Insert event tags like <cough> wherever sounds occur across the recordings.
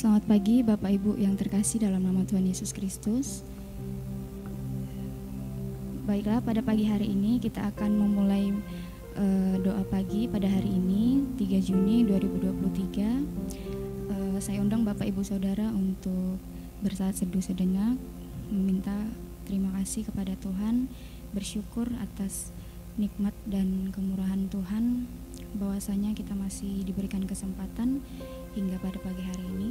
Selamat pagi Bapak Ibu yang terkasih dalam nama Tuhan Yesus Kristus. Baiklah, pada pagi hari ini kita akan memulai uh, doa pagi pada hari ini 3 Juni 2023. Uh, eh, saya undang Bapak Ibu Saudara untuk bersaat seduh sedenyak meminta terima kasih kepada Tuhan, bersyukur atas nikmat dan kemurahan Tuhan bahwasanya kita masih diberikan kesempatan hingga pada pagi hari ini.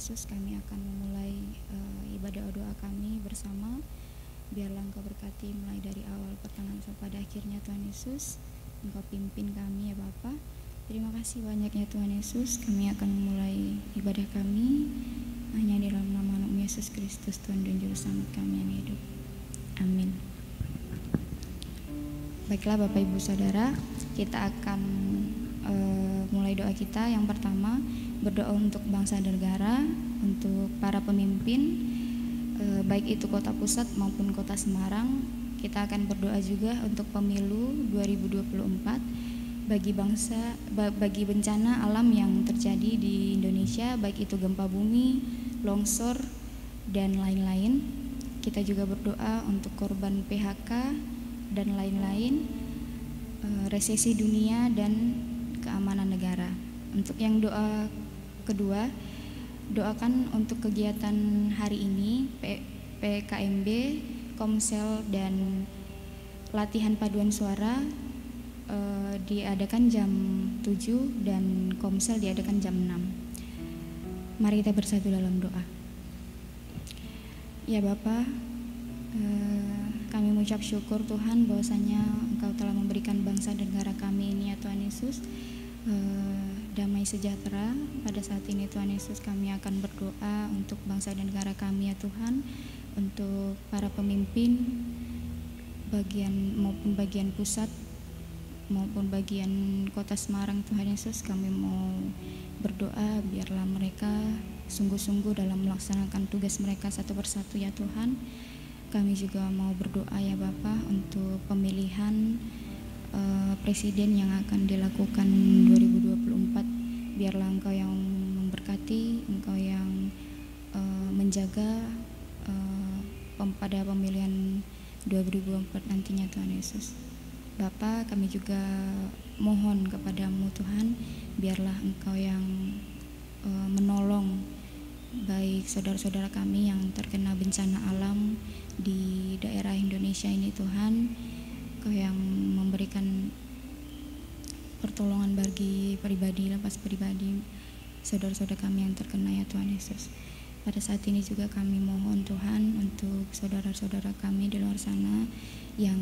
Yesus kami akan memulai uh, ibadah doa kami bersama. Biarlah engkau berkati mulai dari awal pertengahan sampai pada akhirnya Tuhan Yesus. Engkau pimpin kami ya Bapa. Terima kasih banyaknya Tuhan Yesus. Kami akan memulai ibadah kami hanya di dalam nama Yesus Kristus Tuhan dan Juru Selamat kami yang hidup. Amin baiklah Bapak Ibu Saudara kita akan uh, mulai doa kita yang pertama berdoa untuk bangsa dan negara, untuk para pemimpin, eh, baik itu kota pusat maupun kota Semarang. Kita akan berdoa juga untuk pemilu 2024 bagi bangsa, bagi bencana alam yang terjadi di Indonesia, baik itu gempa bumi, longsor, dan lain-lain. Kita juga berdoa untuk korban PHK dan lain-lain, eh, resesi dunia dan keamanan negara. Untuk yang doa kedua, doakan untuk kegiatan hari ini PKMB, Komsel dan latihan paduan suara uh, diadakan jam 7 dan komsel diadakan jam 6. Mari kita bersatu dalam doa. Ya Bapak, uh, kami mengucap syukur Tuhan bahwasanya Engkau telah memberikan bangsa dan negara kami ini ya Tuhan Yesus uh, damai sejahtera. Pada saat ini Tuhan Yesus kami akan berdoa untuk bangsa dan negara kami ya Tuhan, untuk para pemimpin bagian maupun bagian pusat maupun bagian kota Semarang Tuhan Yesus kami mau berdoa biarlah mereka sungguh-sungguh dalam melaksanakan tugas mereka satu persatu ya Tuhan kami juga mau berdoa ya Bapak untuk pemilihan uh, presiden yang akan dilakukan 2024 biarlah Engkau yang memberkati Engkau yang uh, menjaga uh, pada pemilihan 2024 nantinya Tuhan Yesus. Bapa, kami juga mohon kepadamu Tuhan, biarlah Engkau yang uh, menolong baik saudara-saudara kami yang terkena bencana alam di daerah Indonesia ini Tuhan, Engkau yang memberikan pertolongan bagi pribadi, lepas pribadi saudara-saudara kami yang terkena ya Tuhan Yesus. Pada saat ini juga kami mohon Tuhan untuk saudara-saudara kami di luar sana yang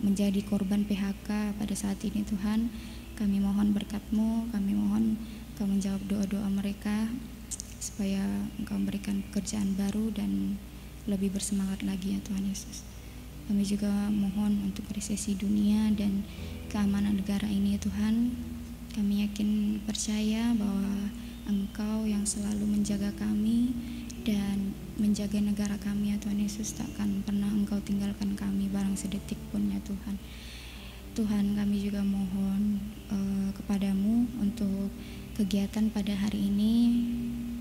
menjadi korban PHK pada saat ini Tuhan kami mohon berkatmu kami mohon Engkau menjawab doa-doa mereka supaya Engkau memberikan pekerjaan baru dan lebih bersemangat lagi ya Tuhan Yesus. Kami juga mohon untuk resesi dunia dan keamanan negara ini ya Tuhan. Kami yakin percaya bahwa Engkau yang selalu menjaga kami dan menjaga negara kami ya Tuhan Yesus. Takkan pernah Engkau tinggalkan kami barang sedetik pun ya Tuhan. Tuhan kami juga mohon uh, kepadamu untuk kegiatan pada hari ini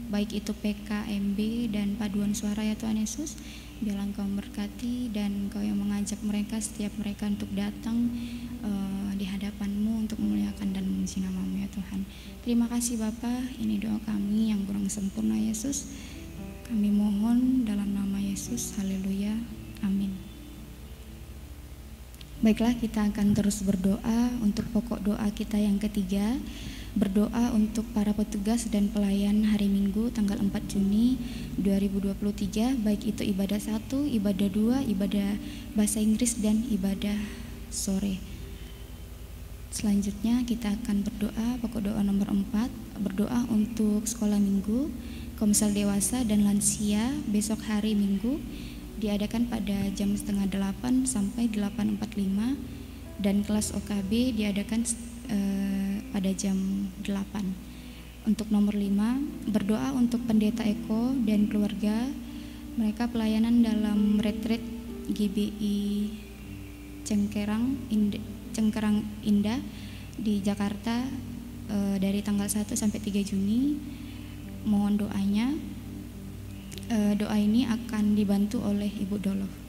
baik itu PKMB dan paduan suara ya Tuhan Yesus biarlah Engkau memberkati dan Engkau yang mengajak mereka setiap mereka untuk datang uh, di hadapanmu untuk memuliakan dan memuji namamu ya Tuhan. Terima kasih Bapak ini doa kami yang kurang sempurna Yesus. Kami mohon dalam nama Yesus, haleluya, amin. Baiklah kita akan terus berdoa untuk pokok doa kita yang ketiga Berdoa untuk para petugas dan pelayan hari Minggu tanggal 4 Juni 2023 Baik itu ibadah satu, ibadah dua, ibadah bahasa Inggris dan ibadah sore. Selanjutnya kita akan berdoa pokok doa nomor 4 Berdoa untuk sekolah minggu Komsel dewasa dan lansia besok hari Minggu diadakan pada jam setengah delapan sampai 8.45 dan kelas OKB diadakan eh, pada jam 8. Untuk nomor 5, berdoa untuk pendeta Eko dan keluarga mereka pelayanan dalam retret GBI Cengkerang Indah, Cengkerang Indah di Jakarta eh, dari tanggal 1 sampai 3 Juni mohon doanya. E, doa ini akan dibantu oleh Ibu Dolof.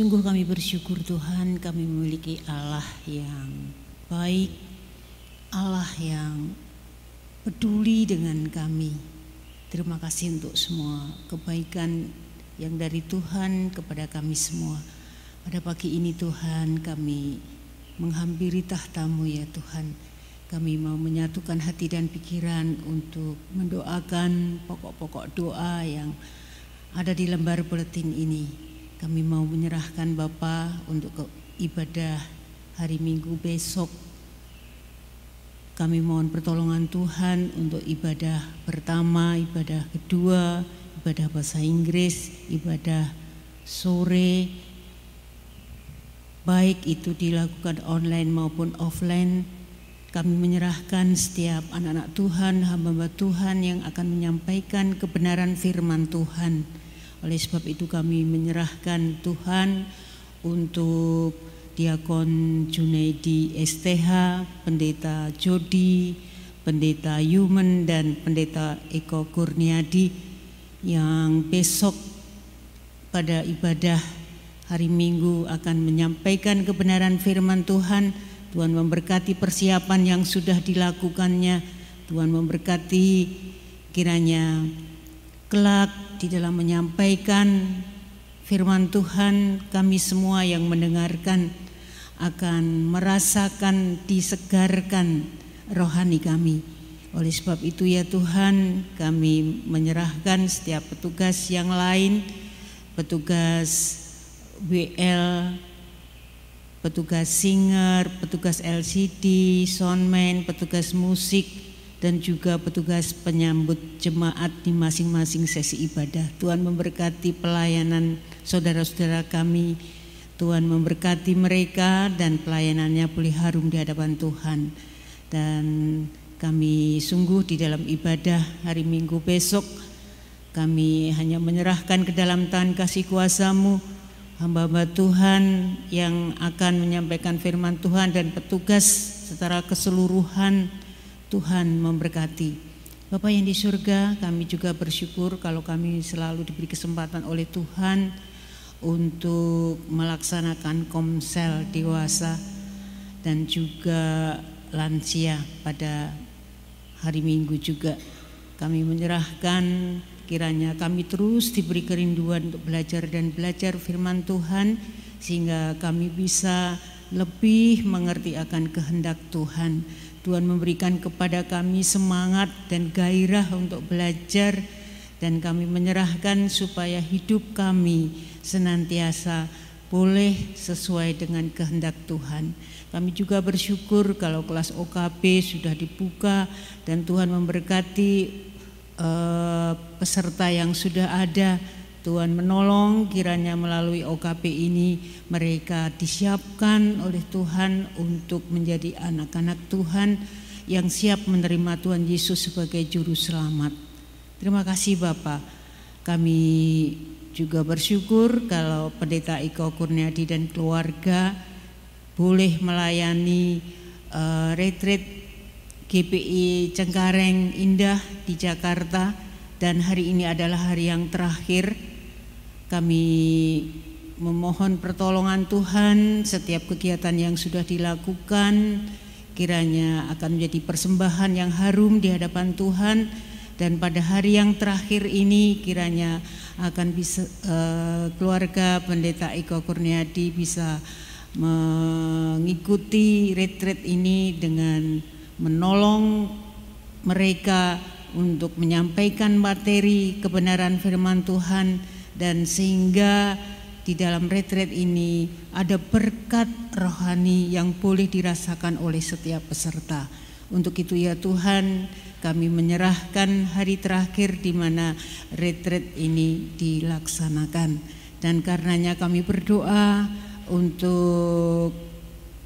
Sungguh kami bersyukur Tuhan kami memiliki Allah yang baik, Allah yang peduli dengan kami. Terima kasih untuk semua kebaikan yang dari Tuhan kepada kami semua. Pada pagi ini Tuhan kami menghampiri tahtamu ya Tuhan. Kami mau menyatukan hati dan pikiran untuk mendoakan pokok-pokok doa yang ada di lembar buletin ini. Kami mau menyerahkan Bapa untuk ibadah hari Minggu besok kami mohon pertolongan Tuhan untuk ibadah pertama, ibadah kedua, ibadah bahasa Inggris, ibadah sore, baik itu dilakukan online maupun offline. Kami menyerahkan setiap anak-anak Tuhan, hamba-hamba Tuhan yang akan menyampaikan kebenaran firman Tuhan. Oleh sebab itu kami menyerahkan Tuhan untuk Diakon Junaidi STH, Pendeta Jodi, Pendeta Yumen dan Pendeta Eko Kurniadi yang besok pada ibadah hari Minggu akan menyampaikan kebenaran firman Tuhan. Tuhan memberkati persiapan yang sudah dilakukannya. Tuhan memberkati kiranya kelak di dalam menyampaikan firman Tuhan kami semua yang mendengarkan akan merasakan disegarkan rohani kami. Oleh sebab itu ya Tuhan kami menyerahkan setiap petugas yang lain, petugas WL, petugas singer, petugas LCD, soundman, petugas musik, dan juga petugas penyambut jemaat di masing-masing sesi ibadah. Tuhan memberkati pelayanan saudara-saudara kami. Tuhan memberkati mereka dan pelayanannya boleh harum di hadapan Tuhan. Dan kami sungguh di dalam ibadah hari Minggu besok kami hanya menyerahkan ke dalam tangan kasih kuasamu hamba-hamba Tuhan yang akan menyampaikan firman Tuhan dan petugas secara keseluruhan Tuhan memberkati. Bapak yang di surga, kami juga bersyukur kalau kami selalu diberi kesempatan oleh Tuhan untuk melaksanakan komsel dewasa dan juga lansia pada hari Minggu juga. Kami menyerahkan Kiranya kami terus diberi kerinduan untuk belajar dan belajar firman Tuhan sehingga kami bisa lebih mengerti akan kehendak Tuhan. Tuhan memberikan kepada kami semangat dan gairah untuk belajar dan kami menyerahkan supaya hidup kami senantiasa boleh sesuai dengan kehendak Tuhan. Kami juga bersyukur kalau kelas OKB sudah dibuka dan Tuhan memberkati Eh, peserta yang sudah ada Tuhan menolong kiranya melalui OKP ini mereka disiapkan oleh Tuhan untuk menjadi anak-anak Tuhan yang siap menerima Tuhan Yesus sebagai juru selamat. Terima kasih Bapak. Kami juga bersyukur kalau Pendeta Iko Kurniadi dan keluarga boleh melayani uh, retreat GPI Cengkareng Indah di Jakarta dan hari ini adalah hari yang terakhir kami memohon pertolongan Tuhan setiap kegiatan yang sudah dilakukan. Kiranya akan menjadi persembahan yang harum di hadapan Tuhan. Dan pada hari yang terakhir ini kiranya akan bisa uh, keluarga Pendeta Iko Kurniadi bisa mengikuti retreat ini dengan menolong mereka untuk menyampaikan materi kebenaran firman Tuhan dan sehingga di dalam retret ini ada berkat rohani yang boleh dirasakan oleh setiap peserta. Untuk itu ya Tuhan, kami menyerahkan hari terakhir di mana retret ini dilaksanakan dan karenanya kami berdoa untuk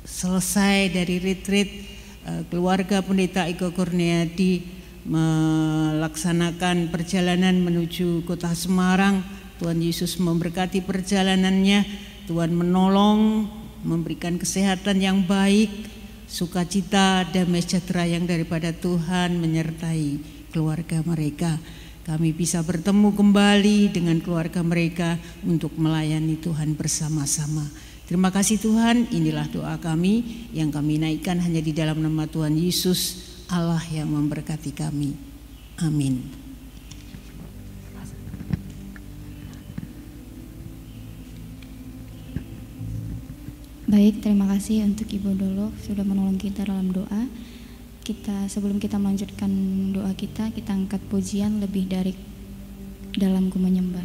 selesai dari retreat Eh, keluarga pendeta Iko Kurniadi melaksanakan perjalanan menuju kota Semarang. Tuhan Yesus memberkati perjalanannya, Tuhan menolong, memberikan kesehatan yang baik, sukacita, damai sejahtera yang daripada Tuhan menyertai keluarga mereka. Kami bisa bertemu kembali dengan keluarga mereka untuk melayani Tuhan bersama-sama. Terima kasih Tuhan, inilah doa kami yang kami naikkan hanya di dalam nama Tuhan Yesus, Allah yang memberkati kami. Amin. Baik, terima kasih untuk Ibu Dolo sudah menolong kita dalam doa. Kita sebelum kita melanjutkan doa kita, kita angkat pujian lebih dari dalam ku menyembah.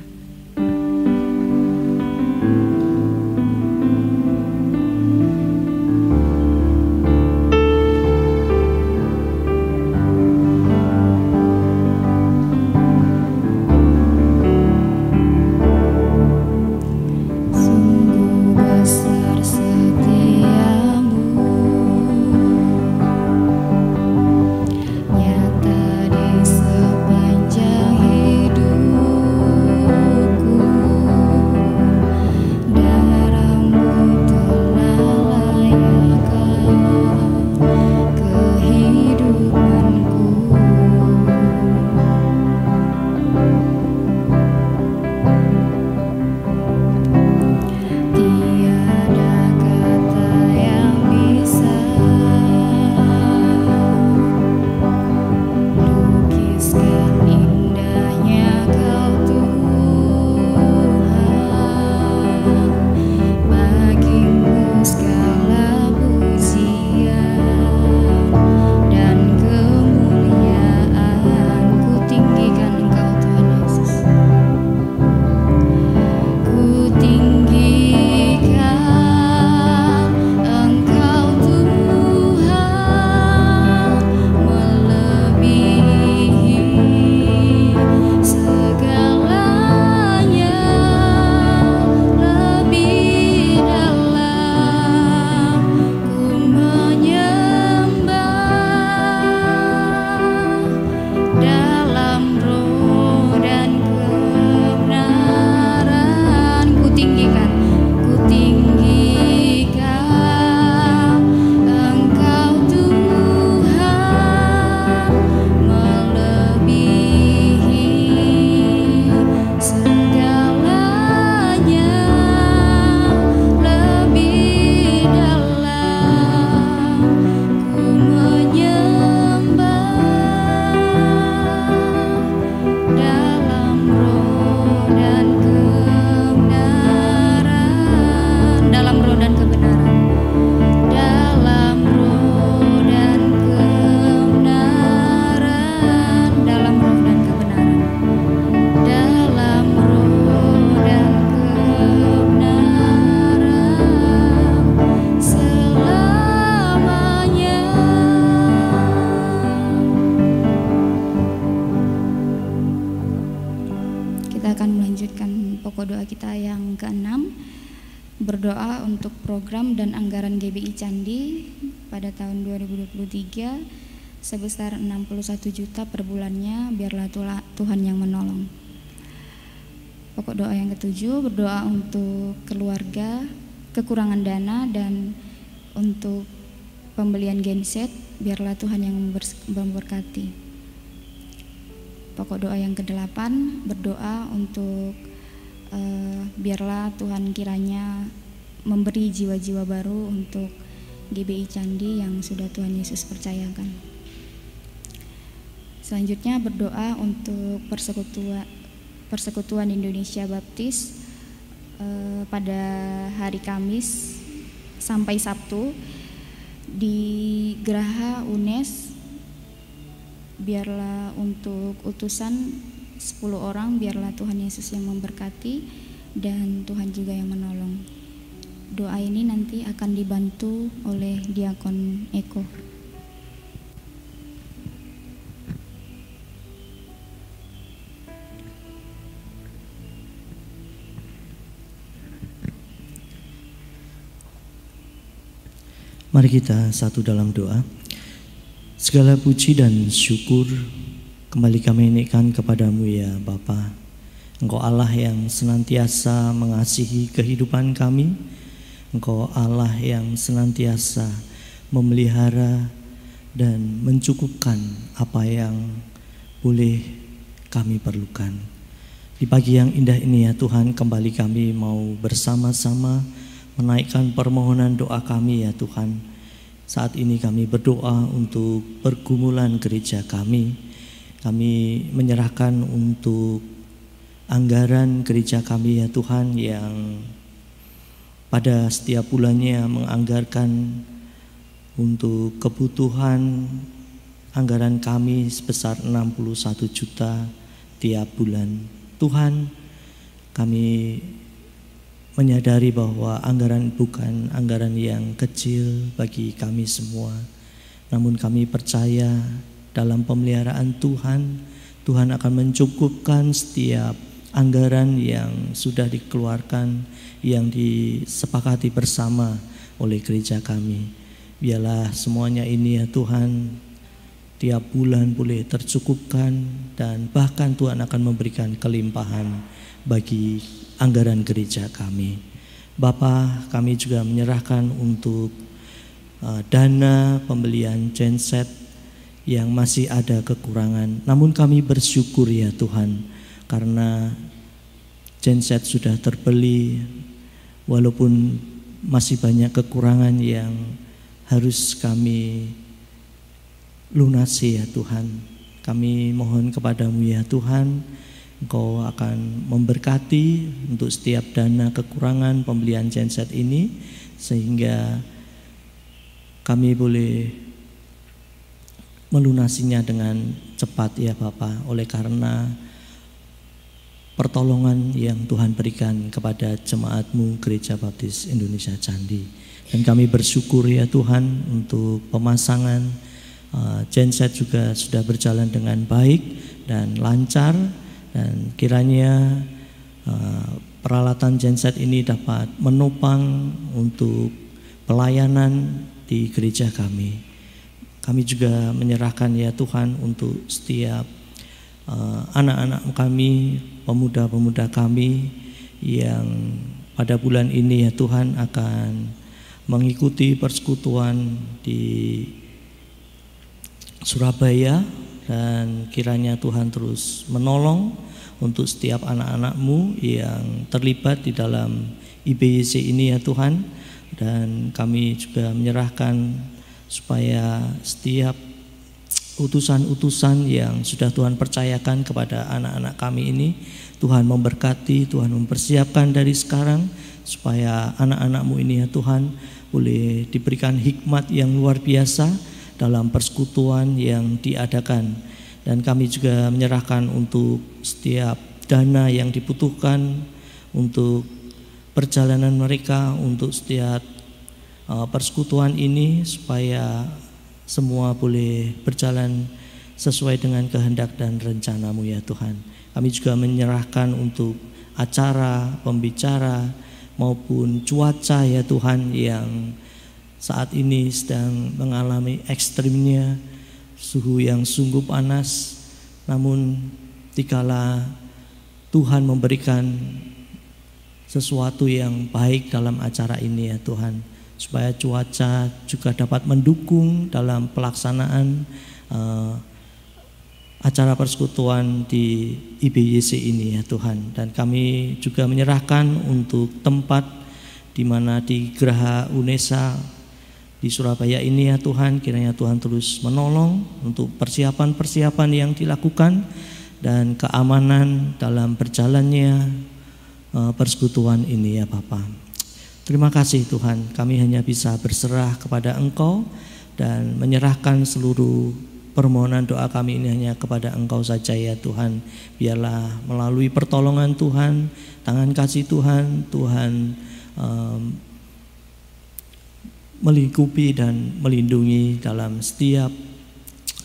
Sebesar 61 juta per bulannya biarlah Tuhan yang menolong. Pokok doa yang ketujuh berdoa untuk keluarga kekurangan dana dan untuk pembelian genset biarlah Tuhan yang memberkati. Pokok doa yang kedelapan berdoa untuk uh, biarlah Tuhan kiranya memberi jiwa-jiwa baru untuk GBI Candi yang sudah Tuhan Yesus percayakan. Selanjutnya berdoa untuk persekutuan Persekutuan Indonesia Baptis uh, pada hari Kamis sampai Sabtu di Geraha UNES biarlah untuk utusan 10 orang biarlah Tuhan Yesus yang memberkati dan Tuhan juga yang menolong. Doa ini nanti akan dibantu oleh Diakon Eko. Mari kita satu dalam doa. Segala puji dan syukur kembali kami naikkan kepadamu ya Bapa. Engkau Allah yang senantiasa mengasihi kehidupan kami. Engkau Allah yang senantiasa memelihara dan mencukupkan apa yang boleh kami perlukan. Di pagi yang indah ini ya Tuhan kembali kami mau bersama-sama menaikkan permohonan doa kami ya Tuhan saat ini kami berdoa untuk pergumulan gereja kami. Kami menyerahkan untuk anggaran gereja kami ya Tuhan yang pada setiap bulannya menganggarkan untuk kebutuhan anggaran kami sebesar 61 juta tiap bulan. Tuhan, kami menyadari bahwa anggaran bukan anggaran yang kecil bagi kami semua. Namun kami percaya dalam pemeliharaan Tuhan, Tuhan akan mencukupkan setiap anggaran yang sudah dikeluarkan, yang disepakati bersama oleh gereja kami. Biarlah semuanya ini ya Tuhan tiap bulan boleh tercukupkan dan bahkan Tuhan akan memberikan kelimpahan bagi anggaran gereja kami. Bapak, kami juga menyerahkan untuk uh, dana pembelian genset yang masih ada kekurangan. Namun kami bersyukur ya Tuhan karena genset sudah terbeli walaupun masih banyak kekurangan yang harus kami lunasi ya Tuhan. Kami mohon kepadamu ya Tuhan Engkau akan memberkati untuk setiap dana kekurangan pembelian genset ini sehingga kami boleh melunasinya dengan cepat ya Bapak oleh karena pertolongan yang Tuhan berikan kepada jemaatmu Gereja Baptis Indonesia Candi. Dan kami bersyukur ya Tuhan untuk pemasangan uh, genset juga sudah berjalan dengan baik dan lancar dan kiranya uh, peralatan genset ini dapat menopang untuk pelayanan di gereja kami. Kami juga menyerahkan ya Tuhan untuk setiap uh, anak-anak kami, pemuda-pemuda kami yang pada bulan ini ya Tuhan akan mengikuti persekutuan di Surabaya dan kiranya Tuhan terus menolong untuk setiap anak-anakmu yang terlibat di dalam IBYC ini ya Tuhan. Dan kami juga menyerahkan supaya setiap utusan-utusan yang sudah Tuhan percayakan kepada anak-anak kami ini Tuhan memberkati, Tuhan mempersiapkan dari sekarang supaya anak-anakmu ini ya Tuhan boleh diberikan hikmat yang luar biasa dalam persekutuan yang diadakan dan kami juga menyerahkan untuk setiap dana yang dibutuhkan untuk perjalanan mereka untuk setiap uh, persekutuan ini supaya semua boleh berjalan sesuai dengan kehendak dan rencanamu ya Tuhan. Kami juga menyerahkan untuk acara, pembicara maupun cuaca ya Tuhan yang saat ini sedang mengalami ekstrimnya suhu yang sungguh panas namun dikala Tuhan memberikan sesuatu yang baik dalam acara ini ya Tuhan supaya cuaca juga dapat mendukung dalam pelaksanaan uh, acara persekutuan di IBYC ini ya Tuhan. Dan kami juga menyerahkan untuk tempat di mana di Geraha Unesa di Surabaya ini ya Tuhan kiranya Tuhan terus menolong untuk persiapan-persiapan yang dilakukan dan keamanan dalam berjalannya uh, persekutuan ini ya Bapak. Terima kasih Tuhan, kami hanya bisa berserah kepada Engkau dan menyerahkan seluruh permohonan doa kami ini hanya kepada Engkau saja ya Tuhan. Biarlah melalui pertolongan Tuhan, tangan kasih Tuhan, Tuhan melingkupi dan melindungi dalam setiap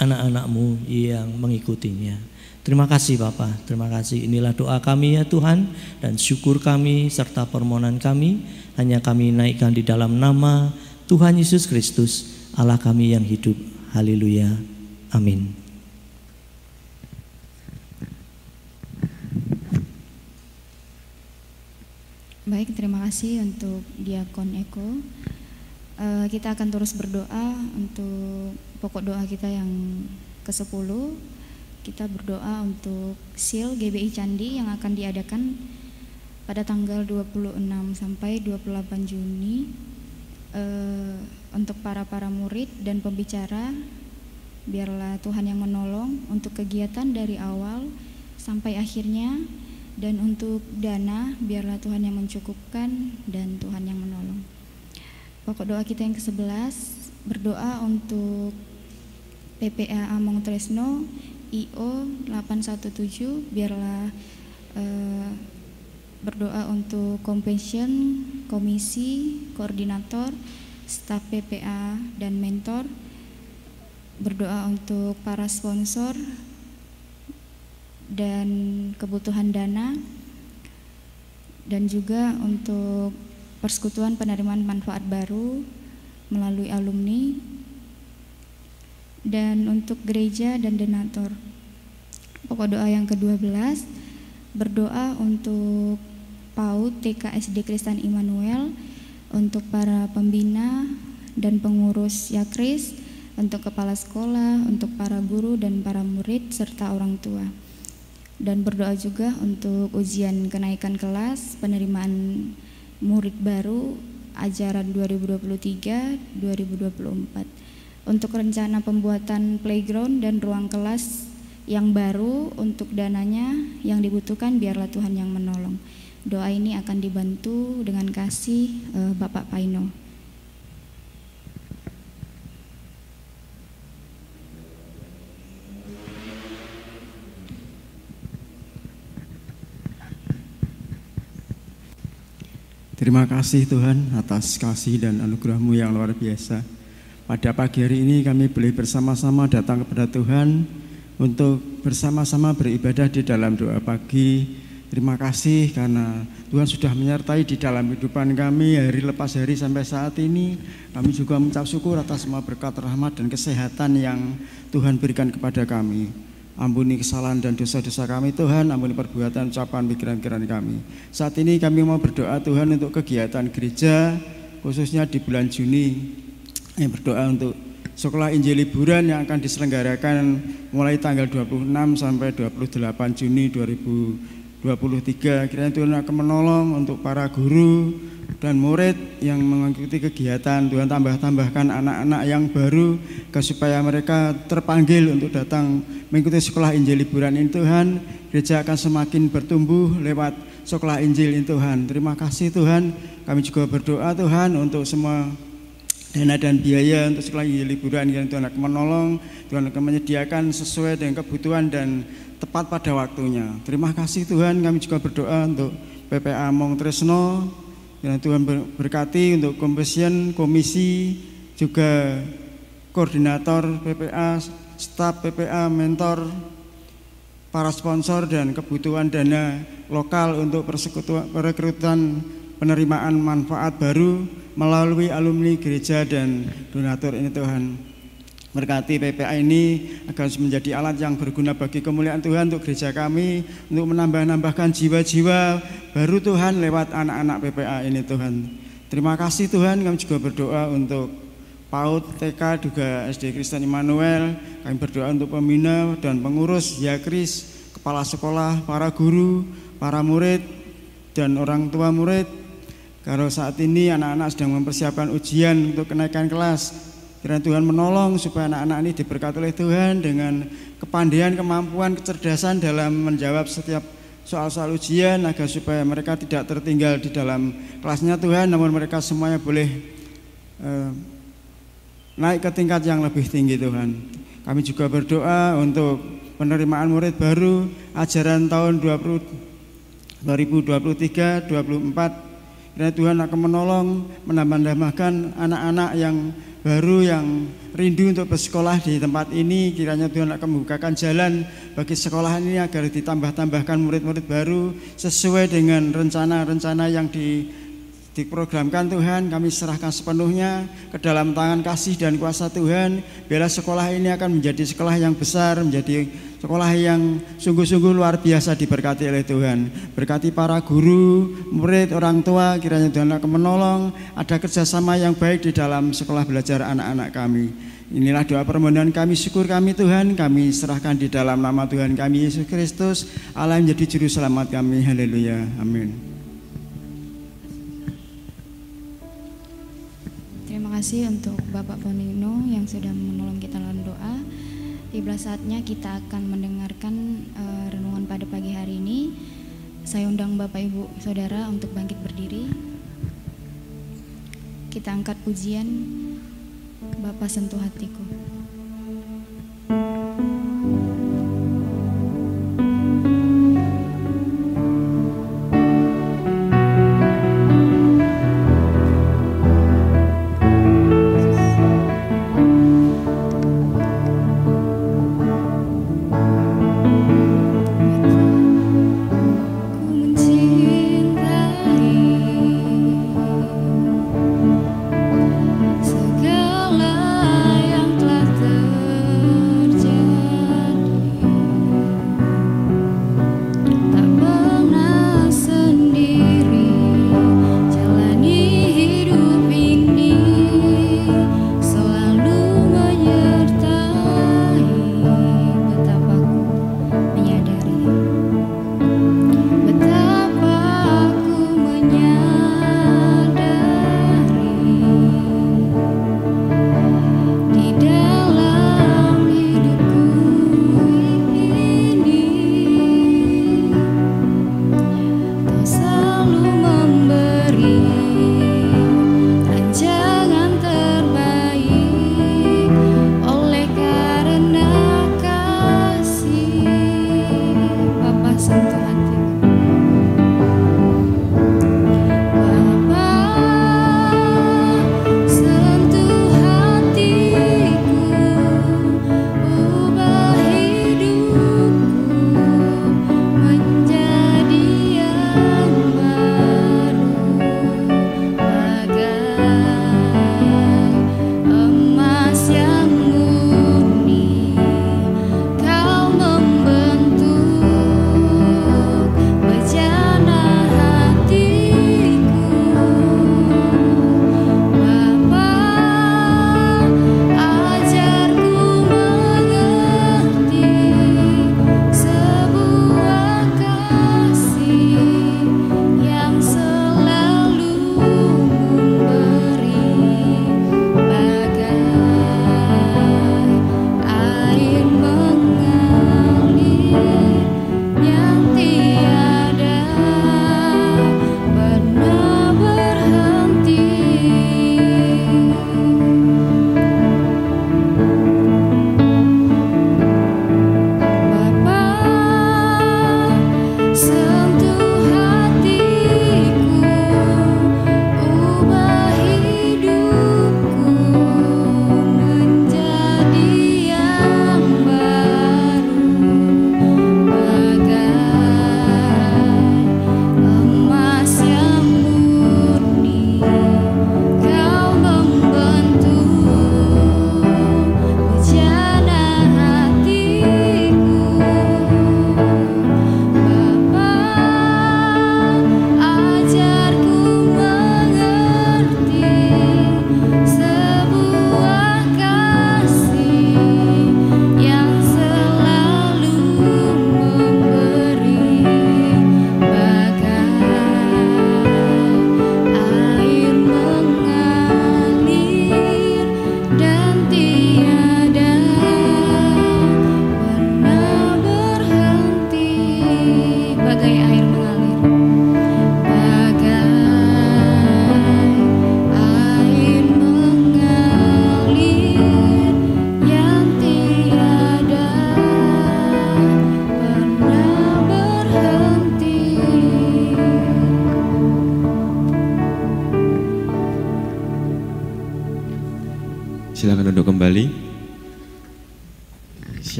anak-anakmu yang mengikutinya. Terima kasih Bapak, terima kasih. Inilah doa kami ya Tuhan dan syukur kami serta permohonan kami hanya kami naikkan di dalam nama Tuhan Yesus Kristus, Allah kami yang hidup. Haleluya. Amin. Baik, terima kasih untuk Diakon Eko. Uh, kita akan terus berdoa untuk pokok doa kita yang ke-10. Kita berdoa untuk SIL GBI Candi yang akan diadakan pada tanggal 26 sampai 28 Juni uh, untuk para para murid dan pembicara Biarlah Tuhan yang menolong untuk kegiatan dari awal sampai akhirnya dan untuk dana biarlah Tuhan yang mencukupkan dan Tuhan yang menolong. Pokok doa kita yang ke-11 berdoa untuk PPA Among Tresno IO 817 biarlah eh, berdoa untuk compassion, komisi, koordinator, staf PPA dan mentor berdoa untuk para sponsor dan kebutuhan dana dan juga untuk persekutuan penerimaan manfaat baru melalui alumni dan untuk gereja dan donatur. Pokok doa yang ke-12 berdoa untuk PAUD TKSD Kristen Immanuel untuk para pembina dan pengurus Yakris untuk kepala sekolah, untuk para guru dan para murid serta orang tua. Dan berdoa juga untuk ujian kenaikan kelas penerimaan murid baru ajaran 2023-2024. Untuk rencana pembuatan playground dan ruang kelas yang baru untuk dananya yang dibutuhkan biarlah Tuhan yang menolong. Doa ini akan dibantu dengan kasih uh, Bapak Paino. Terima kasih Tuhan atas kasih dan anugerahmu yang luar biasa. Pada pagi hari ini kami boleh bersama-sama datang kepada Tuhan untuk bersama-sama beribadah di dalam doa pagi. Terima kasih karena Tuhan sudah menyertai di dalam kehidupan kami hari lepas hari sampai saat ini. Kami juga mengucap syukur atas semua berkat rahmat dan kesehatan yang Tuhan berikan kepada kami. Ampuni kesalahan dan dosa-dosa kami Tuhan, ampuni perbuatan, ucapan, pikiran-pikiran kami. Saat ini kami mau berdoa Tuhan untuk kegiatan gereja, khususnya di bulan Juni. Kami berdoa untuk sekolah Injil liburan yang akan diselenggarakan mulai tanggal 26 sampai 28 Juni 2023. Kiranya Tuhan akan menolong untuk para guru, dan murid yang mengikuti kegiatan. Tuhan tambah-tambahkan anak-anak yang baru supaya mereka terpanggil untuk datang mengikuti sekolah Injil liburan ini. Tuhan gereja akan semakin bertumbuh lewat sekolah Injil ini Tuhan. Terima kasih Tuhan. Kami juga berdoa Tuhan untuk semua dana dan biaya untuk sekolah liburan yang Tuhan akan menolong Tuhan akan menyediakan sesuai dengan kebutuhan dan tepat pada waktunya. Terima kasih Tuhan kami juga berdoa untuk PPA Mong Tresno Ya Tuhan berkati untuk kompesion, komisi, juga koordinator PPA, staf PPA, mentor, para sponsor dan kebutuhan dana lokal untuk persekutuan perekrutan penerimaan manfaat baru melalui alumni gereja dan donatur ini Tuhan. Berkati PPA ini agar menjadi alat yang berguna bagi kemuliaan Tuhan untuk gereja kami untuk menambah-nambahkan jiwa-jiwa baru Tuhan lewat anak-anak PPA ini Tuhan. Terima kasih Tuhan kami juga berdoa untuk PAUD, TK, juga SD Kristen Immanuel. Kami berdoa untuk pembina dan pengurus, ya Kris, kepala sekolah, para guru, para murid, dan orang tua murid. Kalau saat ini anak-anak sedang mempersiapkan ujian untuk kenaikan kelas, Kiranya Tuhan menolong supaya anak-anak ini diberkati oleh Tuhan dengan kepandaian, kemampuan, kecerdasan dalam menjawab setiap soal-soal ujian agar supaya mereka tidak tertinggal di dalam kelasnya Tuhan, namun mereka semuanya boleh eh, naik ke tingkat yang lebih tinggi Tuhan. Kami juga berdoa untuk penerimaan murid baru ajaran tahun 20, 2023 24 Kiranya Tuhan akan menolong menambah-nambahkan anak-anak yang baru yang rindu untuk bersekolah di tempat ini. Kiranya Tuhan akan membukakan jalan bagi sekolah ini agar ditambah-tambahkan murid-murid baru sesuai dengan rencana-rencana yang di diprogramkan Tuhan kami serahkan sepenuhnya ke dalam tangan kasih dan kuasa Tuhan biarlah sekolah ini akan menjadi sekolah yang besar menjadi sekolah yang sungguh-sungguh luar biasa diberkati oleh Tuhan berkati para guru murid orang tua kiranya Tuhan akan menolong ada kerjasama yang baik di dalam sekolah belajar anak-anak kami Inilah doa permohonan kami, syukur kami Tuhan, kami serahkan di dalam nama Tuhan kami Yesus Kristus, Allah menjadi juru selamat kami. Haleluya. Amin. Kasih untuk Bapak Ponino yang sudah menolong kita dalam doa. Tiba saatnya kita akan mendengarkan uh, renungan pada pagi hari ini. Saya undang Bapak Ibu Saudara untuk bangkit berdiri. Kita angkat pujian Bapak sentuh hatiku.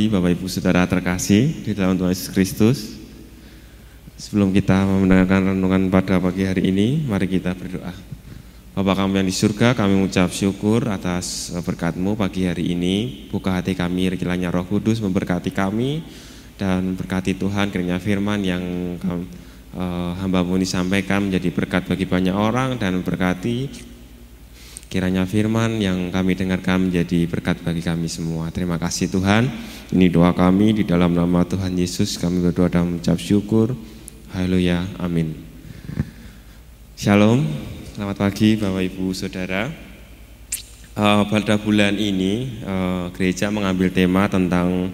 Pagi Bapak Ibu Saudara terkasih di dalam Tuhan Yesus Kristus. Sebelum kita mendengarkan renungan pada pagi hari ini, mari kita berdoa. Bapak kami yang di surga, kami mengucap syukur atas berkatmu pagi hari ini. Buka hati kami, kiranya roh kudus memberkati kami dan berkati Tuhan kiranya firman yang kami, hambamu disampaikan menjadi berkat bagi banyak orang dan berkati Kiranya firman yang kami dengarkan menjadi berkat bagi kami semua. Terima kasih Tuhan. Ini doa kami di dalam nama Tuhan Yesus. Kami berdoa dan mengucap syukur. Haleluya. Amin. Shalom. Selamat pagi Bapak Ibu Saudara. Uh, pada bulan ini uh, gereja mengambil tema tentang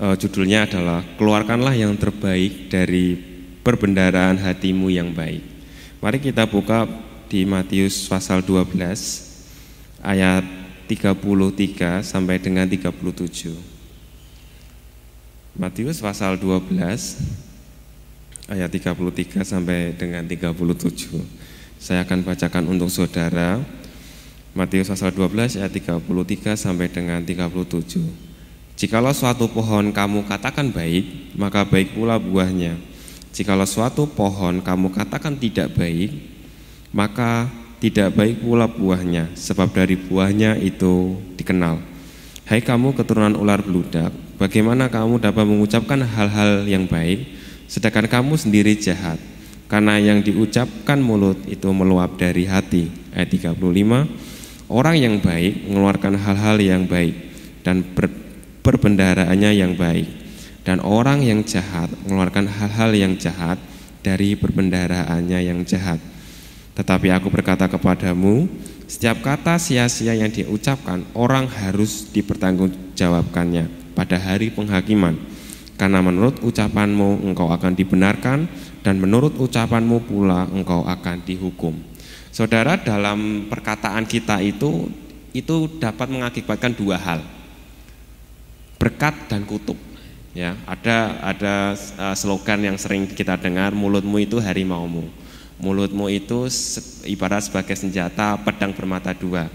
uh, judulnya adalah keluarkanlah yang terbaik dari perbendaraan hatimu yang baik. Mari kita buka di Matius pasal 12 ayat 33 sampai dengan 37. Matius pasal 12 ayat 33 sampai dengan 37. Saya akan bacakan untuk saudara Matius pasal 12 ayat 33 sampai dengan 37. Jikalau suatu pohon kamu katakan baik, maka baik pula buahnya. Jikalau suatu pohon kamu katakan tidak baik, maka tidak baik pula buahnya, sebab dari buahnya itu dikenal. Hai kamu keturunan ular beludak, bagaimana kamu dapat mengucapkan hal-hal yang baik, sedangkan kamu sendiri jahat? Karena yang diucapkan mulut itu meluap dari hati. Ayat 35, orang yang baik mengeluarkan hal-hal yang baik dan ber, perbendaraannya yang baik. Dan orang yang jahat mengeluarkan hal-hal yang jahat dari perbendaraannya yang jahat. Tetapi aku berkata kepadamu, setiap kata sia-sia yang diucapkan orang harus dipertanggungjawabkannya pada hari penghakiman. Karena menurut ucapanmu engkau akan dibenarkan dan menurut ucapanmu pula engkau akan dihukum. Saudara dalam perkataan kita itu itu dapat mengakibatkan dua hal. Berkat dan kutuk. Ya, ada ada eh, slogan yang sering kita dengar mulutmu itu harimaumu. Mulutmu itu ibarat sebagai senjata pedang bermata dua.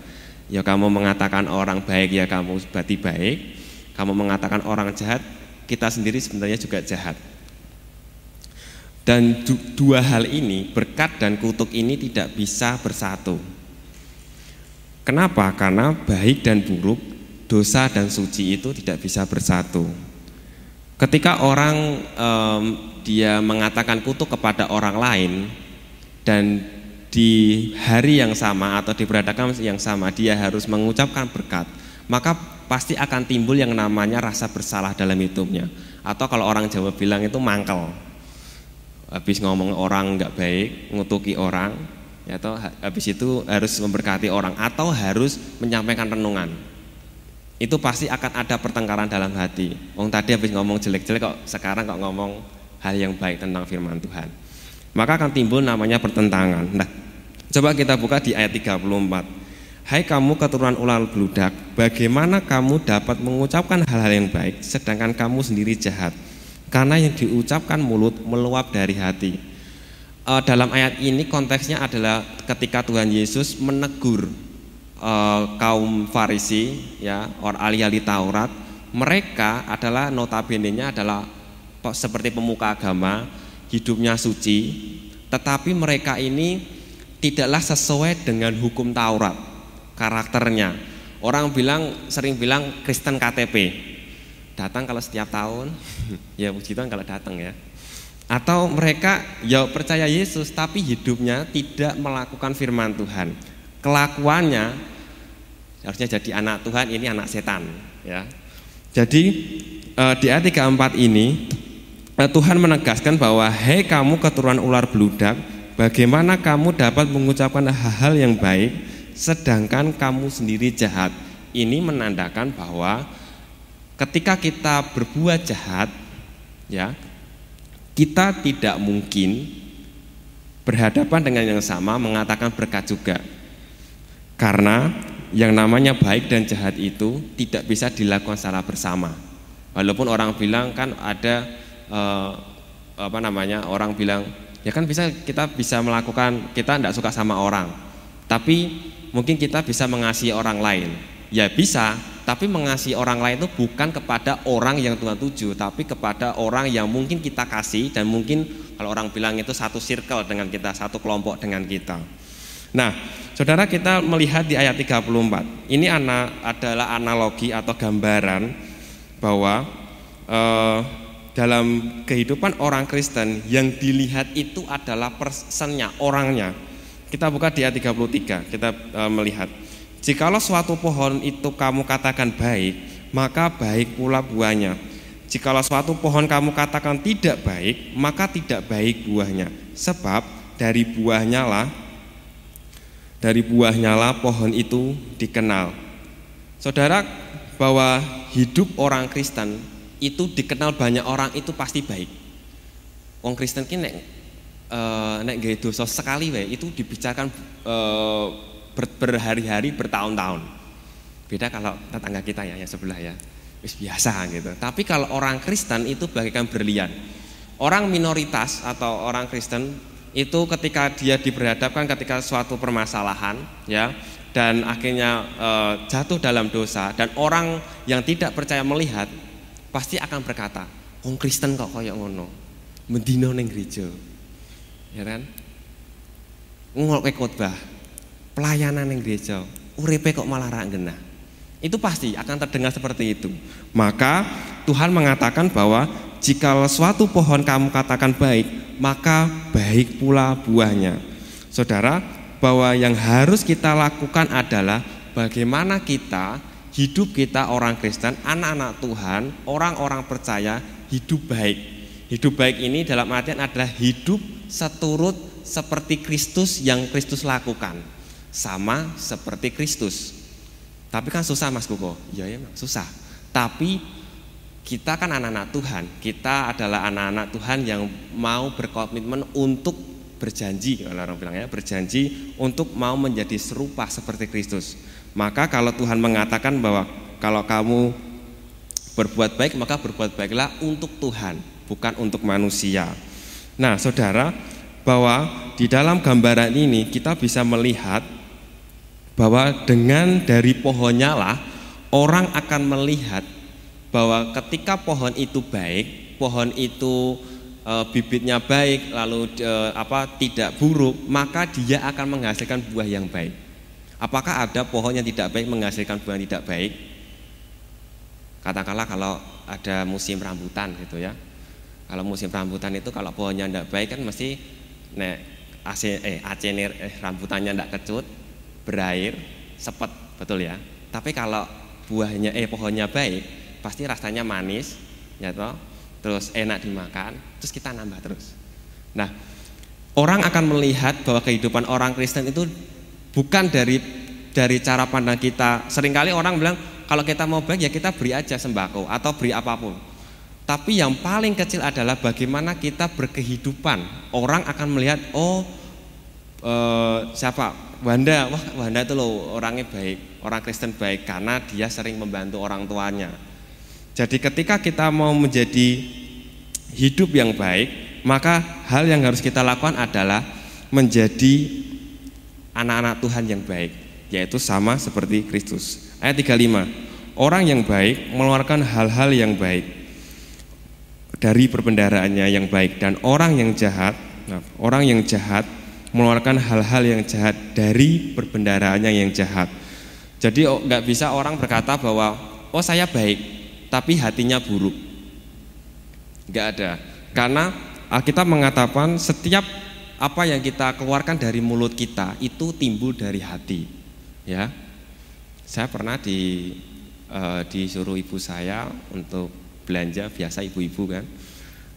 Ya kamu mengatakan orang baik ya kamu berarti baik. Kamu mengatakan orang jahat, kita sendiri sebenarnya juga jahat. Dan dua hal ini, berkat dan kutuk ini tidak bisa bersatu. Kenapa? Karena baik dan buruk, dosa dan suci itu tidak bisa bersatu. Ketika orang um, dia mengatakan kutuk kepada orang lain, dan di hari yang sama atau di peradakan yang sama dia harus mengucapkan berkat, maka pasti akan timbul yang namanya rasa bersalah dalam hidupnya. Atau kalau orang Jawa bilang itu mangkel. Habis ngomong orang nggak baik, ngutuki orang, ya atau habis itu harus memberkati orang atau harus menyampaikan renungan. Itu pasti akan ada pertengkaran dalam hati. Wong tadi habis ngomong jelek-jelek kok sekarang kok ngomong hal yang baik tentang firman Tuhan maka akan timbul namanya pertentangan. Nah, coba kita buka di ayat 34. Hai kamu keturunan ular beludak, bagaimana kamu dapat mengucapkan hal-hal yang baik sedangkan kamu sendiri jahat? Karena yang diucapkan mulut meluap dari hati. E, dalam ayat ini konteksnya adalah ketika Tuhan Yesus menegur e, kaum Farisi, ya, orang ahli-ahli Taurat, mereka adalah notabene-nya adalah seperti pemuka agama hidupnya suci, tetapi mereka ini tidaklah sesuai dengan hukum Taurat karakternya. Orang bilang sering bilang Kristen KTP. Datang kalau setiap tahun, <laughs> ya puji Tuhan kalau datang ya. Atau mereka ya percaya Yesus tapi hidupnya tidak melakukan firman Tuhan. Kelakuannya harusnya jadi anak Tuhan, ini anak setan ya. Jadi eh, di ayat 34 ini Tuhan menegaskan bahwa hei kamu keturunan ular beludak, bagaimana kamu dapat mengucapkan hal-hal yang baik sedangkan kamu sendiri jahat. Ini menandakan bahwa ketika kita berbuat jahat ya, kita tidak mungkin berhadapan dengan yang sama mengatakan berkat juga. Karena yang namanya baik dan jahat itu tidak bisa dilakukan secara bersama. Walaupun orang bilang kan ada uh, apa namanya orang bilang ya kan bisa kita bisa melakukan kita tidak suka sama orang tapi mungkin kita bisa mengasihi orang lain ya bisa Tapi mengasihi orang lain itu bukan kepada orang yang Tuhan tuju, tapi kepada orang yang mungkin kita kasih dan mungkin kalau orang bilang itu satu circle dengan kita, satu kelompok dengan kita. Nah, saudara kita melihat di ayat 34. Ini adalah analogi atau gambaran bahwa eh, dalam kehidupan orang Kristen yang dilihat itu adalah personnya, orangnya. Kita buka di ayat 33, kita eh, melihat Jikalau suatu pohon itu kamu katakan baik, maka baik pula buahnya. Jikalau suatu pohon kamu katakan tidak baik, maka tidak baik buahnya. Sebab dari buahnya lah dari buahnya lah pohon itu dikenal. Saudara, bahwa hidup orang Kristen itu dikenal banyak orang itu pasti baik. Wong Kristen kini nek uh, nek dosa sekali wae itu dibicarakan uh, ber, berhari-hari bertahun-tahun. Beda kalau tetangga kita ya yang sebelah ya. Wis biasa gitu. Tapi kalau orang Kristen itu bagaikan berlian. Orang minoritas atau orang Kristen itu ketika dia diberhadapkan ketika suatu permasalahan ya dan akhirnya e, jatuh dalam dosa dan orang yang tidak percaya melihat pasti akan berkata, "Wong Kristen kok koyok ngono." Mendino ning gereja." Ya kan? Ngolok khotbah, pelayanan yang gereja, uripe kok malah ra genah. Itu pasti akan terdengar seperti itu. Maka Tuhan mengatakan bahwa jika suatu pohon kamu katakan baik, maka baik pula buahnya. Saudara, bahwa yang harus kita lakukan adalah bagaimana kita hidup kita orang Kristen, anak-anak Tuhan, orang-orang percaya hidup baik. Hidup baik ini dalam artian adalah hidup seturut seperti Kristus yang Kristus lakukan sama seperti Kristus. Tapi kan susah Mas Kuko. Ya ya susah. Tapi kita kan anak-anak Tuhan. Kita adalah anak-anak Tuhan yang mau berkomitmen untuk berjanji, kalau orang bilang ya, berjanji untuk mau menjadi serupa seperti Kristus. Maka kalau Tuhan mengatakan bahwa kalau kamu berbuat baik, maka berbuat baiklah untuk Tuhan, bukan untuk manusia. Nah, saudara, bahwa di dalam gambaran ini kita bisa melihat bahwa dengan dari pohonnya lah orang akan melihat bahwa ketika pohon itu baik, pohon itu e, bibitnya baik, lalu e, apa tidak buruk, maka dia akan menghasilkan buah yang baik. Apakah ada pohon yang tidak baik menghasilkan buah yang tidak baik? Katakanlah kalau ada musim rambutan gitu ya. Kalau musim rambutan itu kalau pohonnya tidak baik kan mesti nek AC eh AC eh, rambutannya tidak kecut, berair, sepet, betul ya. Tapi kalau buahnya eh pohonnya baik, pasti rasanya manis, ya toh, terus enak dimakan, terus kita nambah terus. Nah, orang akan melihat bahwa kehidupan orang Kristen itu bukan dari dari cara pandang kita. Seringkali orang bilang kalau kita mau baik ya kita beri aja sembako atau beri apa pun. Tapi yang paling kecil adalah bagaimana kita berkehidupan. Orang akan melihat, oh eh, siapa Wanda, wah Wanda itu loh orangnya baik, orang Kristen baik karena dia sering membantu orang tuanya. Jadi ketika kita mau menjadi hidup yang baik, maka hal yang harus kita lakukan adalah menjadi anak-anak Tuhan yang baik, yaitu sama seperti Kristus. Ayat 35. Orang yang baik mengeluarkan hal-hal yang baik dari perbendaaraannya yang baik dan orang yang jahat, orang yang jahat mengeluarkan hal-hal yang jahat dari perbendaraannya yang jahat. Jadi oh, nggak bisa orang berkata bahwa oh saya baik, tapi hatinya buruk. Nggak ada. Karena Alkitab mengatakan setiap apa yang kita keluarkan dari mulut kita itu timbul dari hati. Ya, saya pernah di uh, disuruh ibu saya untuk belanja biasa ibu-ibu kan,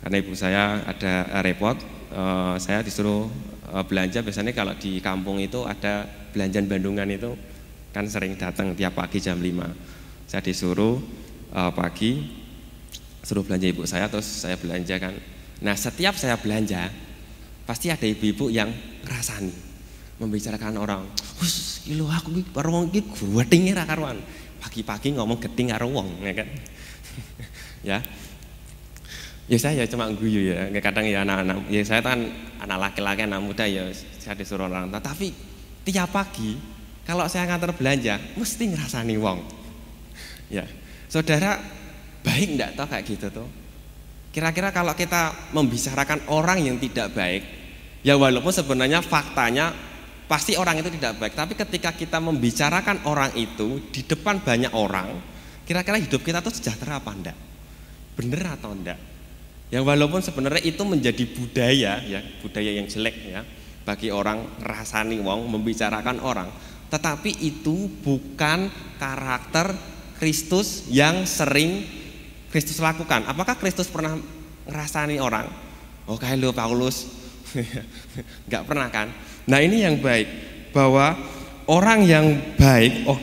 karena ibu saya ada repot, uh, saya disuruh Eh, belanja. Biasanya kalau di kampung itu ada belanjaan Bandungan itu kan sering datang tiap pagi jam 5 saya disuruh uh, pagi suruh belanja ibu saya terus saya belanja kan. Nah setiap saya belanja pasti ada ibu-ibu yang ngerasani membicarakan orang wis kilo aku iki karo wong iki gwetinge ra karuan pagi-pagi ngomong geting karo wong ya kan <laughs> ya Ya saya ya cuma guyu ya, kadang ya anak-anak, ya saya kan anak laki-laki, anak muda ya saya disuruh orang tua. Tapi tiap pagi kalau saya ngantar belanja, mesti ngerasani wong. Ya, saudara baik enggak toh kayak gitu tuh? Kira-kira kalau kita membicarakan orang yang tidak baik, ya walaupun sebenarnya faktanya pasti orang itu tidak baik, tapi ketika kita membicarakan orang itu di depan banyak orang, kira-kira hidup kita tuh sejahtera apa enggak? Bener atau enggak? Ya walaupun sebenarnya itu menjadi budaya ya, budaya yang jelek ya bagi orang rasani wong membicarakan orang, tetapi itu bukan karakter Kristus yang sering Kristus lakukan? Apakah Kristus pernah ngerasani orang? Oh kayak lu Paulus, nggak pernah kan? Nah ini yang baik bahwa orang yang baik, oh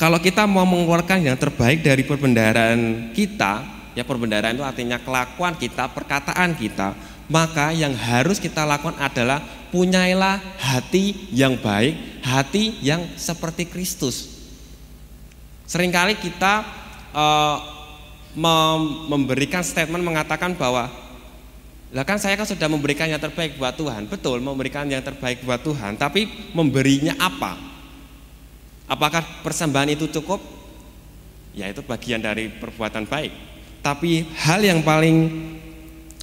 kalau kita mau mengeluarkan yang terbaik dari perbendaraan kita, ya perbendaraan itu artinya kelakuan kita, perkataan kita, maka yang harus kita lakukan adalah punyailah hati yang baik, hati yang seperti Kristus. Seringkali kita uh, memberikan statement mengatakan bahwa lah kan saya kan sudah memberikan yang terbaik buat Tuhan. Betul, memberikan yang terbaik buat Tuhan, tapi memberinya apa? Apakah persembahan itu cukup? Ya itu bagian dari perbuatan baik. Tapi hal yang paling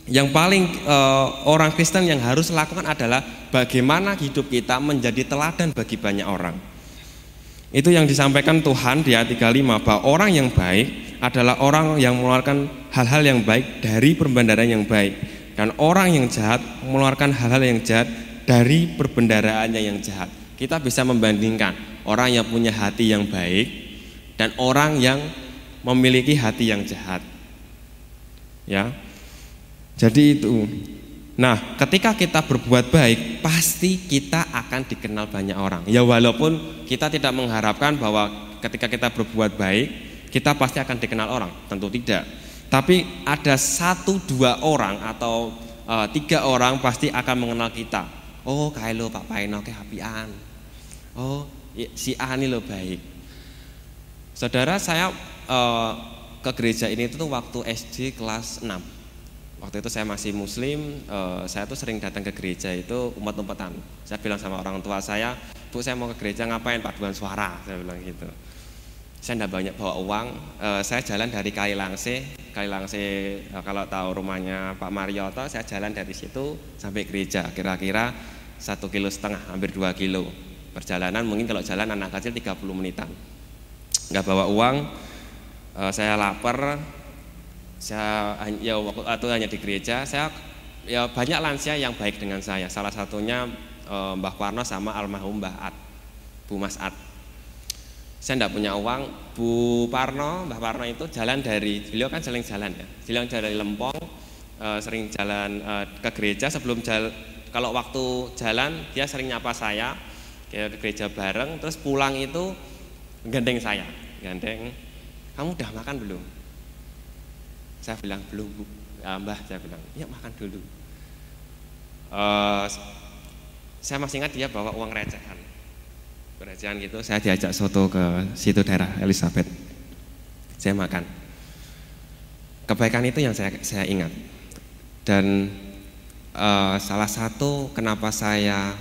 yang paling uh, orang Kristen yang harus lakukan adalah bagaimana hidup kita menjadi teladan bagi banyak orang. Itu yang disampaikan Tuhan di ayat 35 bahwa orang yang baik adalah orang yang mengeluarkan hal-hal yang baik dari perbendaharaan yang baik dan orang yang jahat mengeluarkan hal-hal yang jahat dari perbendaraannya yang jahat. Kita bisa membandingkan orang yang punya hati yang baik dan orang yang memiliki hati yang jahat. Ya. Jadi itu Nah, ketika kita berbuat baik, pasti kita akan dikenal banyak orang. Ya walaupun kita tidak mengharapkan bahwa ketika kita berbuat baik, kita pasti akan dikenal orang, tentu tidak. Tapi ada satu dua orang atau uh, tiga orang pasti akan mengenal kita. Oh, kayak lo Pak Paino ke hapian. Oh, si A ini lo baik. Saudara saya uh, ke gereja ini itu waktu SD kelas 6 waktu itu saya masih muslim, uh, saya tuh sering datang ke gereja itu umat-umatan. Saya bilang sama orang tua saya, Bu saya mau ke gereja ngapain paduan suara, saya bilang gitu. Saya tidak banyak bawa uang, uh, saya jalan dari Kailangse, Kailangse uh, kalau tahu rumahnya Pak Marioto, saya jalan dari situ sampai gereja, kira-kira satu kilo setengah, hampir dua kilo. Perjalanan mungkin kalau jalan anak kecil 30 menitan. Nggak bawa uang, uh, saya lapar, saya ya waktu itu hanya di gereja saya ya banyak lansia yang baik dengan saya. Salah satunya eh, Mbah Parno sama almarhum Mbah At Bu Mas At saya tidak punya uang. Bu Parno Mbah Parno itu jalan dari beliau kan sering jalan ya. Jalan dari Lempong eh, sering jalan eh, ke gereja sebelum jalan kalau waktu jalan dia sering nyapa saya ke gereja bareng terus pulang itu gandeng saya gandeng kamu udah makan belum? Saya bilang belum bu, ya, mbah saya bilang, ya makan dulu. Uh, saya masih ingat dia bawa uang recehan, recehan gitu. Saya diajak soto ke situ daerah Elizabeth. Saya makan. Kebaikan itu yang saya saya ingat. Dan uh, salah satu kenapa saya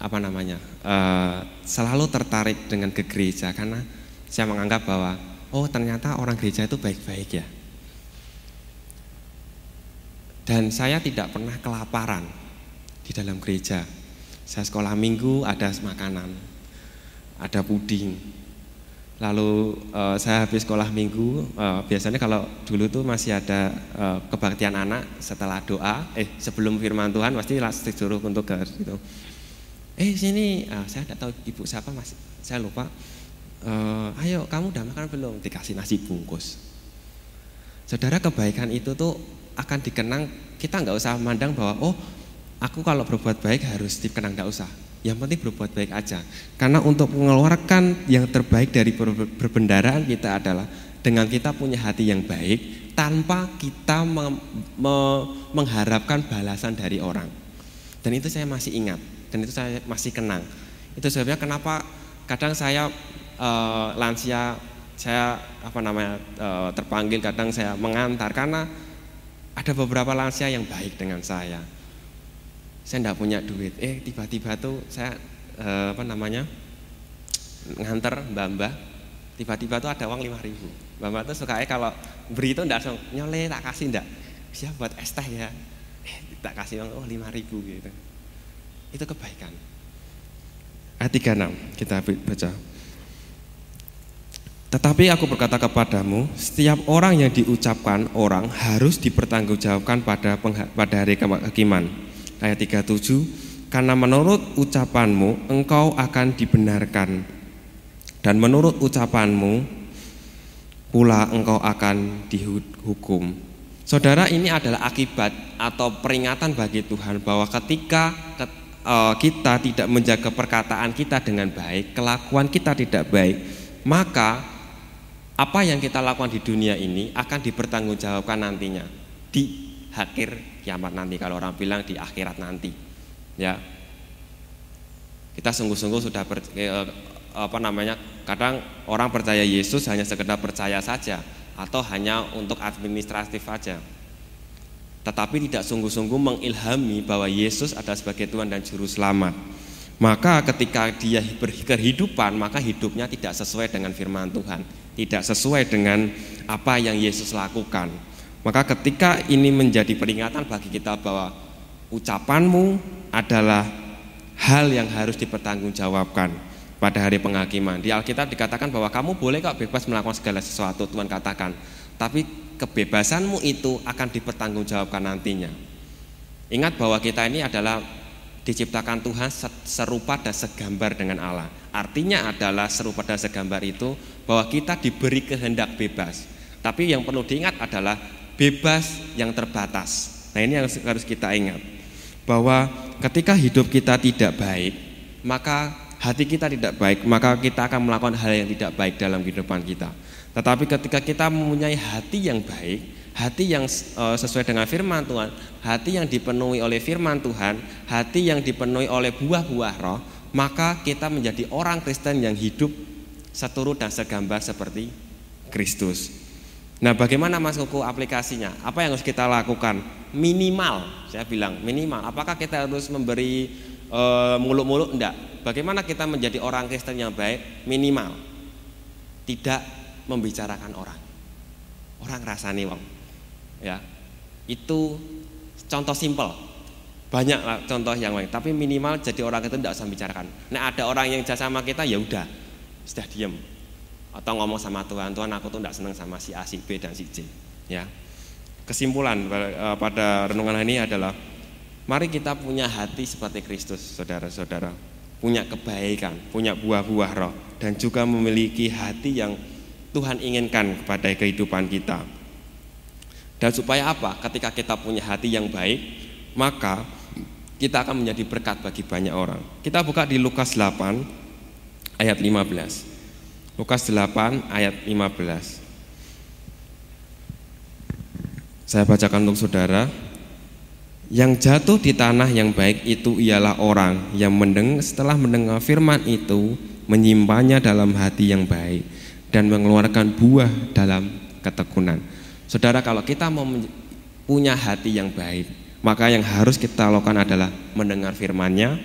apa namanya uh, selalu tertarik dengan ke gereja karena saya menganggap bahwa oh ternyata orang gereja itu baik-baik ya dan saya tidak pernah kelaparan di dalam gereja. Saya sekolah minggu ada makanan, ada puding. Lalu uh, saya habis sekolah minggu, uh, biasanya kalau dulu tuh masih ada uh, kebaktian anak setelah doa, eh sebelum firman Tuhan pasti langsung disuruh untuk ke situ. Eh sini, uh, saya tidak tahu ibu siapa mas, saya lupa. Uh, ayo kamu udah makan belum? Dikasih nasi bungkus. Saudara kebaikan itu tuh akan dikenang kita nggak usah memandang bahwa oh aku kalau berbuat baik harus dikenang nggak usah yang penting berbuat baik aja. Karena untuk mengeluarkan yang terbaik dari perbendaraan kita adalah dengan kita punya hati yang baik tanpa kita me me mengharapkan balasan dari orang. Dan itu saya masih ingat dan itu saya masih kenang. Itu sebabnya kenapa kadang saya uh, lansia saya apa namanya uh, terpanggil kadang saya mengantar. Karena ada beberapa lansia yang baik dengan saya. Saya tidak punya duit. Eh tiba-tiba tuh saya eh, apa namanya nganter mbak-mbak tiba-tiba tuh ada uang lima ribu. Bapak tuh suka kalau beri itu enggak langsung nyole tak kasih enggak siap buat es teh ya. Eh, tak kasih uang. Oh lima ribu gitu. Itu kebaikan. Ayat 36 kita baca. Tetapi aku berkata kepadamu, setiap orang yang diucapkan orang harus dipertanggungjawabkan pada pada hari kehakiman. Ayat 37, karena menurut ucapanmu engkau akan dibenarkan dan menurut ucapanmu pula engkau akan dihukum. Saudara, ini adalah akibat atau peringatan bagi Tuhan bahwa ketika eh, kita tidak menjaga perkataan kita dengan baik, kelakuan kita tidak baik, maka apa yang kita lakukan di dunia ini akan dipertanggungjawabkan nantinya di akhir kiamat nanti kalau orang bilang di akhirat nanti ya. Kita sungguh-sungguh sudah ber, eh, apa namanya kadang orang percaya Yesus hanya sekedar percaya saja atau hanya untuk administratif saja tetapi tidak sungguh-sungguh mengilhami bahwa Yesus adalah sebagai Tuhan dan Juru Selamat. Maka ketika dia berkehidupan maka hidupnya tidak sesuai dengan firman Tuhan tidak sesuai dengan apa yang Yesus lakukan. Maka ketika ini menjadi peringatan bagi kita bahwa ucapanmu adalah hal yang harus dipertanggungjawabkan pada hari penghakiman. Di Alkitab dikatakan bahwa kamu boleh kok bebas melakukan segala sesuatu, Tuhan katakan. Tapi kebebasanmu itu akan dipertanggungjawabkan nantinya. Ingat bahwa kita ini adalah diciptakan Tuhan serupa dan segambar dengan Allah. Artinya adalah serupa dan segambar itu bahwa kita diberi kehendak bebas. Tapi yang perlu diingat adalah bebas yang terbatas. Nah ini yang harus kita ingat. Bahwa ketika hidup kita tidak baik, maka hati kita tidak baik, maka kita akan melakukan hal yang tidak baik dalam kehidupan kita. Tetapi ketika kita mempunyai hati yang baik, hati yang uh, sesuai dengan firman Tuhan, hati yang dipenuhi oleh firman Tuhan, hati yang dipenuhi oleh buah-buah roh, maka kita menjadi orang Kristen yang hidup seturut dan segambar seperti Kristus. Nah, bagaimana Mas Kuku aplikasinya? Apa yang harus kita lakukan? Minimal, saya bilang minimal. Apakah kita harus memberi uh, muluk-muluk? Enggak. Bagaimana kita menjadi orang Kristen yang baik? Minimal. Tidak membicarakan orang. Orang rasani wong ya itu contoh simpel banyak contoh yang lain tapi minimal jadi orang itu tidak usah bicarakan nah ada orang yang jahat sama kita ya udah sudah diem atau ngomong sama Tuhan Tuhan aku tuh tidak senang sama si A si B dan si C ya kesimpulan pada renungan ini adalah mari kita punya hati seperti Kristus saudara-saudara punya kebaikan punya buah-buah roh dan juga memiliki hati yang Tuhan inginkan kepada kehidupan kita dan supaya apa? Ketika kita punya hati yang baik, maka kita akan menjadi berkat bagi banyak orang. Kita buka di Lukas 8 ayat 15. Lukas 8 ayat 15. Saya bacakan untuk saudara. Yang jatuh di tanah yang baik itu ialah orang yang mendengar, setelah mendengar firman itu menyimpannya dalam hati yang baik dan mengeluarkan buah dalam ketekunan. Saudara kalau kita mau punya hati yang baik, maka yang harus kita lakukan adalah mendengar firman-Nya,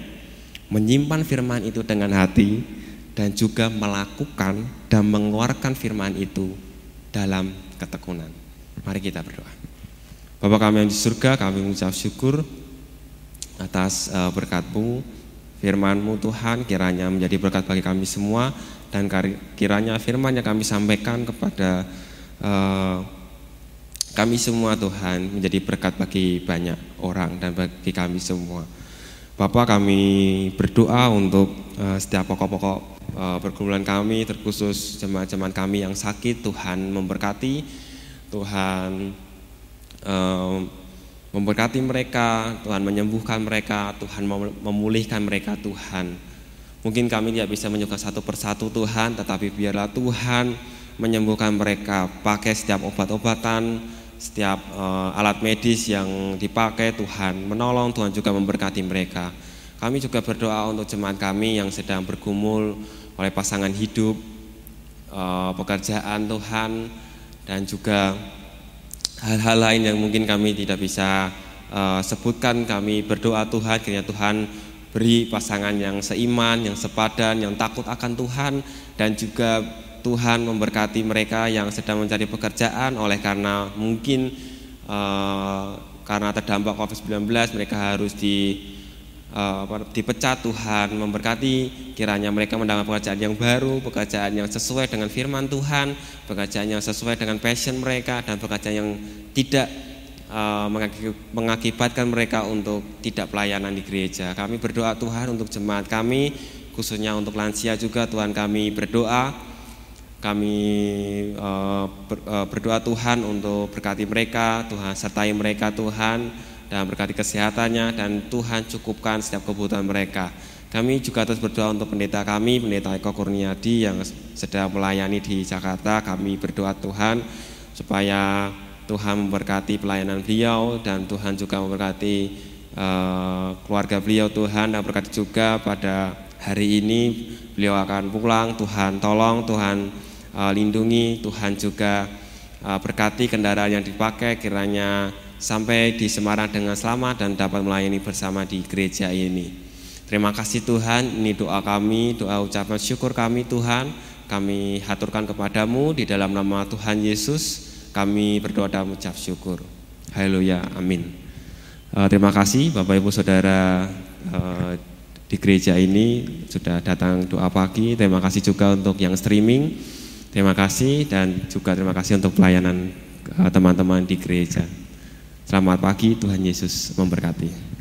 menyimpan firman itu dengan hati dan juga melakukan dan mengeluarkan firman itu dalam ketekunan. Mari kita berdoa. Bapak kami yang di surga, kami mengucap syukur atas uh, berkat-Mu, firman-Mu Tuhan kiranya menjadi berkat bagi kami semua dan kiranya firman yang kami sampaikan kepada uh, kami semua Tuhan menjadi berkat bagi banyak orang dan bagi kami semua. Bapak kami berdoa untuk uh, setiap pokok-pokok pergumulan kami terkhusus jemaat-jemaat kami yang sakit Tuhan memberkati. Tuhan uh, memberkati mereka Tuhan menyembuhkan mereka Tuhan memulihkan mereka Tuhan. Mungkin kami tidak bisa menyukai satu persatu Tuhan tetapi biarlah Tuhan menyembuhkan mereka. Pakai setiap obat-obatan setiap uh, alat medis yang dipakai Tuhan menolong Tuhan juga memberkati mereka. Kami juga berdoa untuk jemaat kami yang sedang bergumul oleh pasangan hidup uh, pekerjaan Tuhan dan juga hal-hal lain yang mungkin kami tidak bisa uh, sebutkan. Kami berdoa Tuhan kiranya Tuhan beri pasangan yang seiman yang sepadan yang takut akan Tuhan dan juga Tuhan memberkati mereka yang sedang mencari pekerjaan. Oleh karena mungkin uh, karena terdampak COVID-19 mereka harus di uh, dipecat Tuhan memberkati. Kiranya mereka mendapat pekerjaan yang baru pekerjaan yang sesuai dengan firman Tuhan pekerjaan yang sesuai dengan passion mereka dan pekerjaan yang tidak uh, mengakibatkan mereka untuk tidak pelayanan di gereja. Kami berdoa Tuhan untuk jemaat kami khususnya untuk lansia juga Tuhan kami berdoa. Kami uh, berdoa Tuhan untuk berkati mereka, Tuhan sertai mereka Tuhan dan berkati kesehatannya dan Tuhan cukupkan setiap kebutuhan mereka. Kami juga terus berdoa untuk pendeta kami, pendeta Eko Kurniadi yang sedang melayani di Jakarta. Kami berdoa Tuhan supaya Tuhan memberkati pelayanan beliau dan Tuhan juga memberkati uh, keluarga beliau Tuhan dan berkati juga pada hari ini beliau akan pulang. Tuhan tolong, Tuhan uh, lindungi, Tuhan juga uh, berkati kendaraan yang dipakai kiranya sampai di Semarang dengan selamat dan dapat melayani bersama di gereja ini. Terima kasih Tuhan, ini doa kami, doa ucapan syukur kami Tuhan. Kami haturkan kepadamu di dalam nama Tuhan Yesus. Kami berdoa dan mengucap syukur. Haleluya, amin. Uh, terima kasih Bapak Ibu Saudara uh, di gereja ini sudah datang doa pagi. Terima kasih juga untuk yang streaming. Terima kasih dan juga terima kasih untuk pelayanan eh, teman-teman di gereja. Selamat pagi, Tuhan Yesus memberkati.